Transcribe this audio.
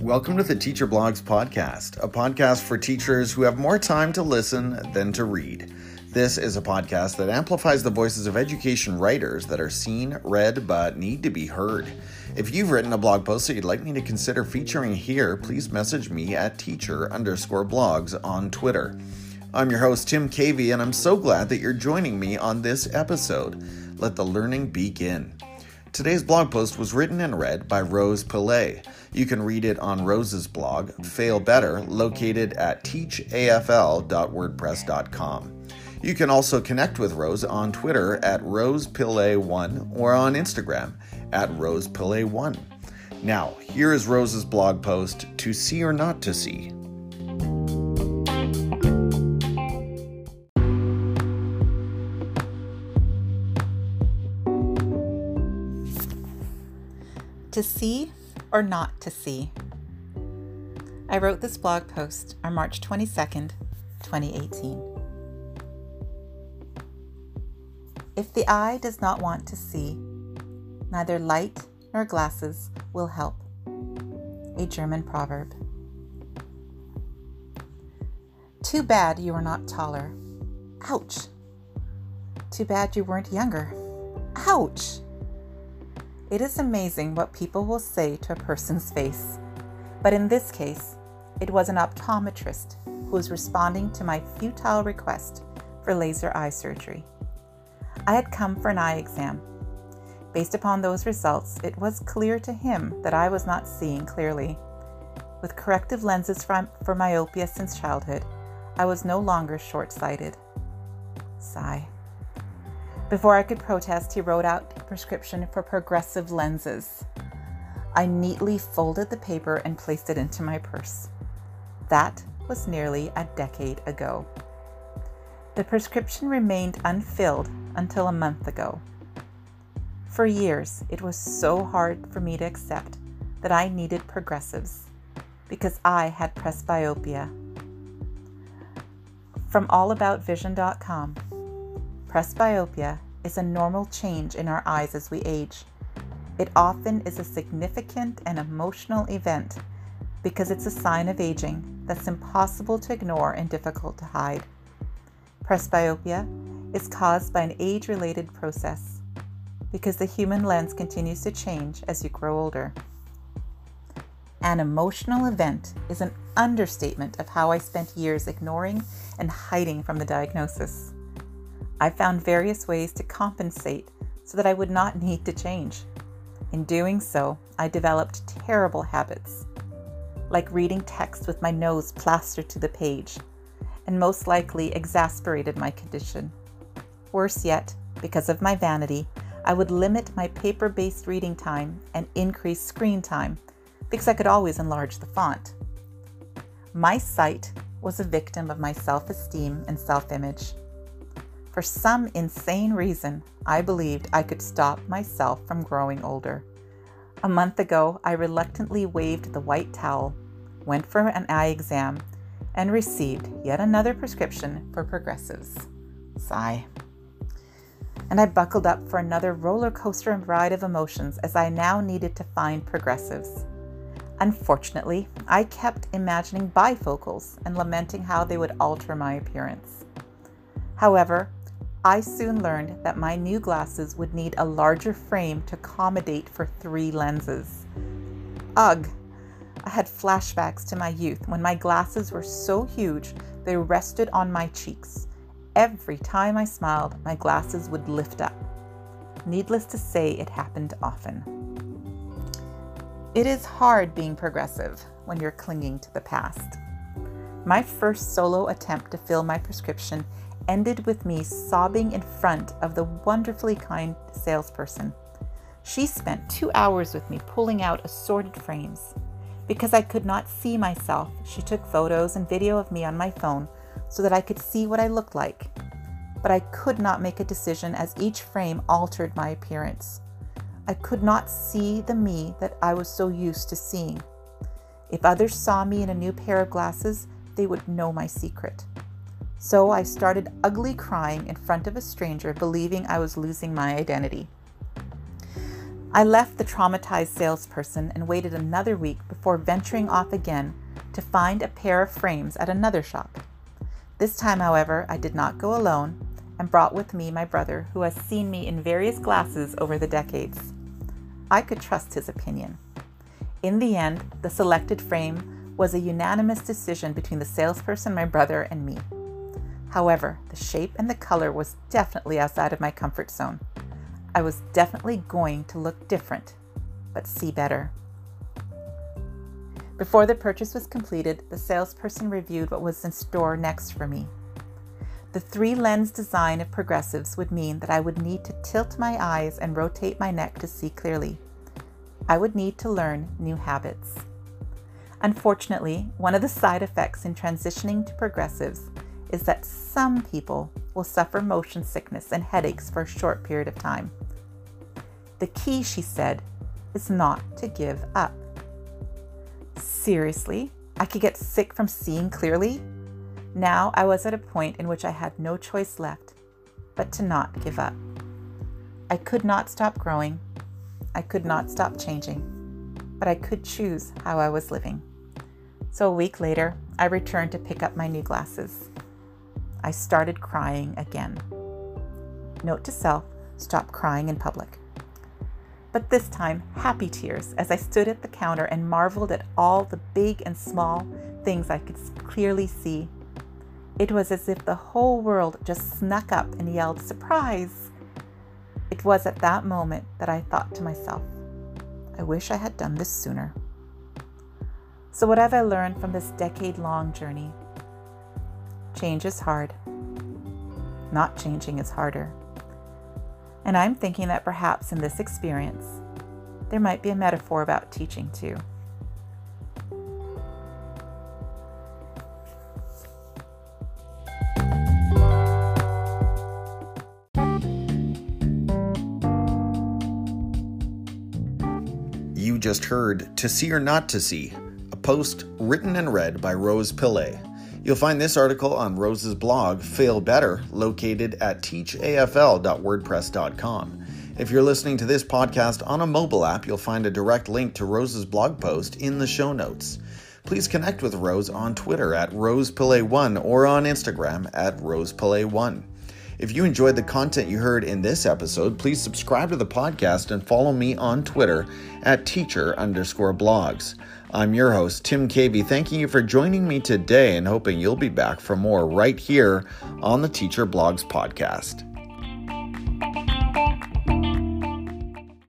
Welcome to the Teacher Blogs Podcast, a podcast for teachers who have more time to listen than to read. This is a podcast that amplifies the voices of education writers that are seen, read, but need to be heard. If you've written a blog post that you'd like me to consider featuring here, please message me at teacher underscore blogs on Twitter. I'm your host, Tim Cavey, and I'm so glad that you're joining me on this episode. Let the learning begin. Today's blog post was written and read by Rose Pillay. You can read it on Rose's blog, Fail Better, located at teachafl.wordpress.com. You can also connect with Rose on Twitter at RosePillay1 or on Instagram at RosePillay1. Now, here is Rose's blog post To See or Not to See. To see or not to see? I wrote this blog post on March 22nd, 2018. If the eye does not want to see, neither light nor glasses will help. A German proverb. Too bad you are not taller. Ouch. Too bad you weren't younger. Ouch. It is amazing what people will say to a person's face. But in this case, it was an optometrist who was responding to my futile request for laser eye surgery. I had come for an eye exam. Based upon those results, it was clear to him that I was not seeing clearly. With corrective lenses for myopia since childhood, I was no longer short sighted. Sigh. Before I could protest, he wrote out a prescription for progressive lenses. I neatly folded the paper and placed it into my purse. That was nearly a decade ago. The prescription remained unfilled until a month ago. For years, it was so hard for me to accept that I needed progressives because I had presbyopia. From allaboutvision.com, Presbyopia is a normal change in our eyes as we age. It often is a significant and emotional event because it's a sign of aging that's impossible to ignore and difficult to hide. Presbyopia is caused by an age related process because the human lens continues to change as you grow older. An emotional event is an understatement of how I spent years ignoring and hiding from the diagnosis. I found various ways to compensate so that I would not need to change. In doing so, I developed terrible habits, like reading text with my nose plastered to the page, and most likely exasperated my condition. Worse yet, because of my vanity, I would limit my paper based reading time and increase screen time because I could always enlarge the font. My sight was a victim of my self esteem and self image. For some insane reason, I believed I could stop myself from growing older. A month ago, I reluctantly waved the white towel, went for an eye exam, and received yet another prescription for progressives. Sigh. And I buckled up for another roller coaster ride of emotions as I now needed to find progressives. Unfortunately, I kept imagining bifocals and lamenting how they would alter my appearance. However, I soon learned that my new glasses would need a larger frame to accommodate for three lenses. Ugh! I had flashbacks to my youth when my glasses were so huge they rested on my cheeks. Every time I smiled, my glasses would lift up. Needless to say, it happened often. It is hard being progressive when you're clinging to the past. My first solo attempt to fill my prescription ended with me sobbing in front of the wonderfully kind salesperson. She spent two hours with me pulling out assorted frames. Because I could not see myself, she took photos and video of me on my phone so that I could see what I looked like. But I could not make a decision as each frame altered my appearance. I could not see the me that I was so used to seeing. If others saw me in a new pair of glasses, they would know my secret. So I started ugly crying in front of a stranger, believing I was losing my identity. I left the traumatized salesperson and waited another week before venturing off again to find a pair of frames at another shop. This time, however, I did not go alone and brought with me my brother, who has seen me in various glasses over the decades. I could trust his opinion. In the end, the selected frame was a unanimous decision between the salesperson, my brother, and me. However, the shape and the color was definitely outside of my comfort zone. I was definitely going to look different, but see better. Before the purchase was completed, the salesperson reviewed what was in store next for me. The three lens design of progressives would mean that I would need to tilt my eyes and rotate my neck to see clearly. I would need to learn new habits. Unfortunately, one of the side effects in transitioning to progressives is that some people will suffer motion sickness and headaches for a short period of time. The key, she said, is not to give up. Seriously, I could get sick from seeing clearly? Now I was at a point in which I had no choice left but to not give up. I could not stop growing. I could not stop changing, but I could choose how I was living. So a week later, I returned to pick up my new glasses. I started crying again. Note to self stop crying in public but this time happy tears as I stood at the counter and marveled at all the big and small things I could clearly see. It was as if the whole world just snuck up and yelled, Surprise! It was at that moment that I thought to myself, I wish I had done this sooner. So, what have I learned from this decade long journey? Change is hard. Not changing is harder. And I'm thinking that perhaps in this experience, there might be a metaphor about teaching too. You just heard To See or Not to See, a post written and read by Rose Pillay. You'll find this article on Rose's blog, Fail Better, located at teachafl.wordpress.com. If you're listening to this podcast on a mobile app, you'll find a direct link to Rose's blog post in the show notes. Please connect with Rose on Twitter at RosePillay1 or on Instagram at RosePillay1. If you enjoyed the content you heard in this episode, please subscribe to the podcast and follow me on Twitter at teacher underscore blogs. I'm your host, Tim Cavey, thanking you for joining me today and hoping you'll be back for more right here on the Teacher Blogs podcast.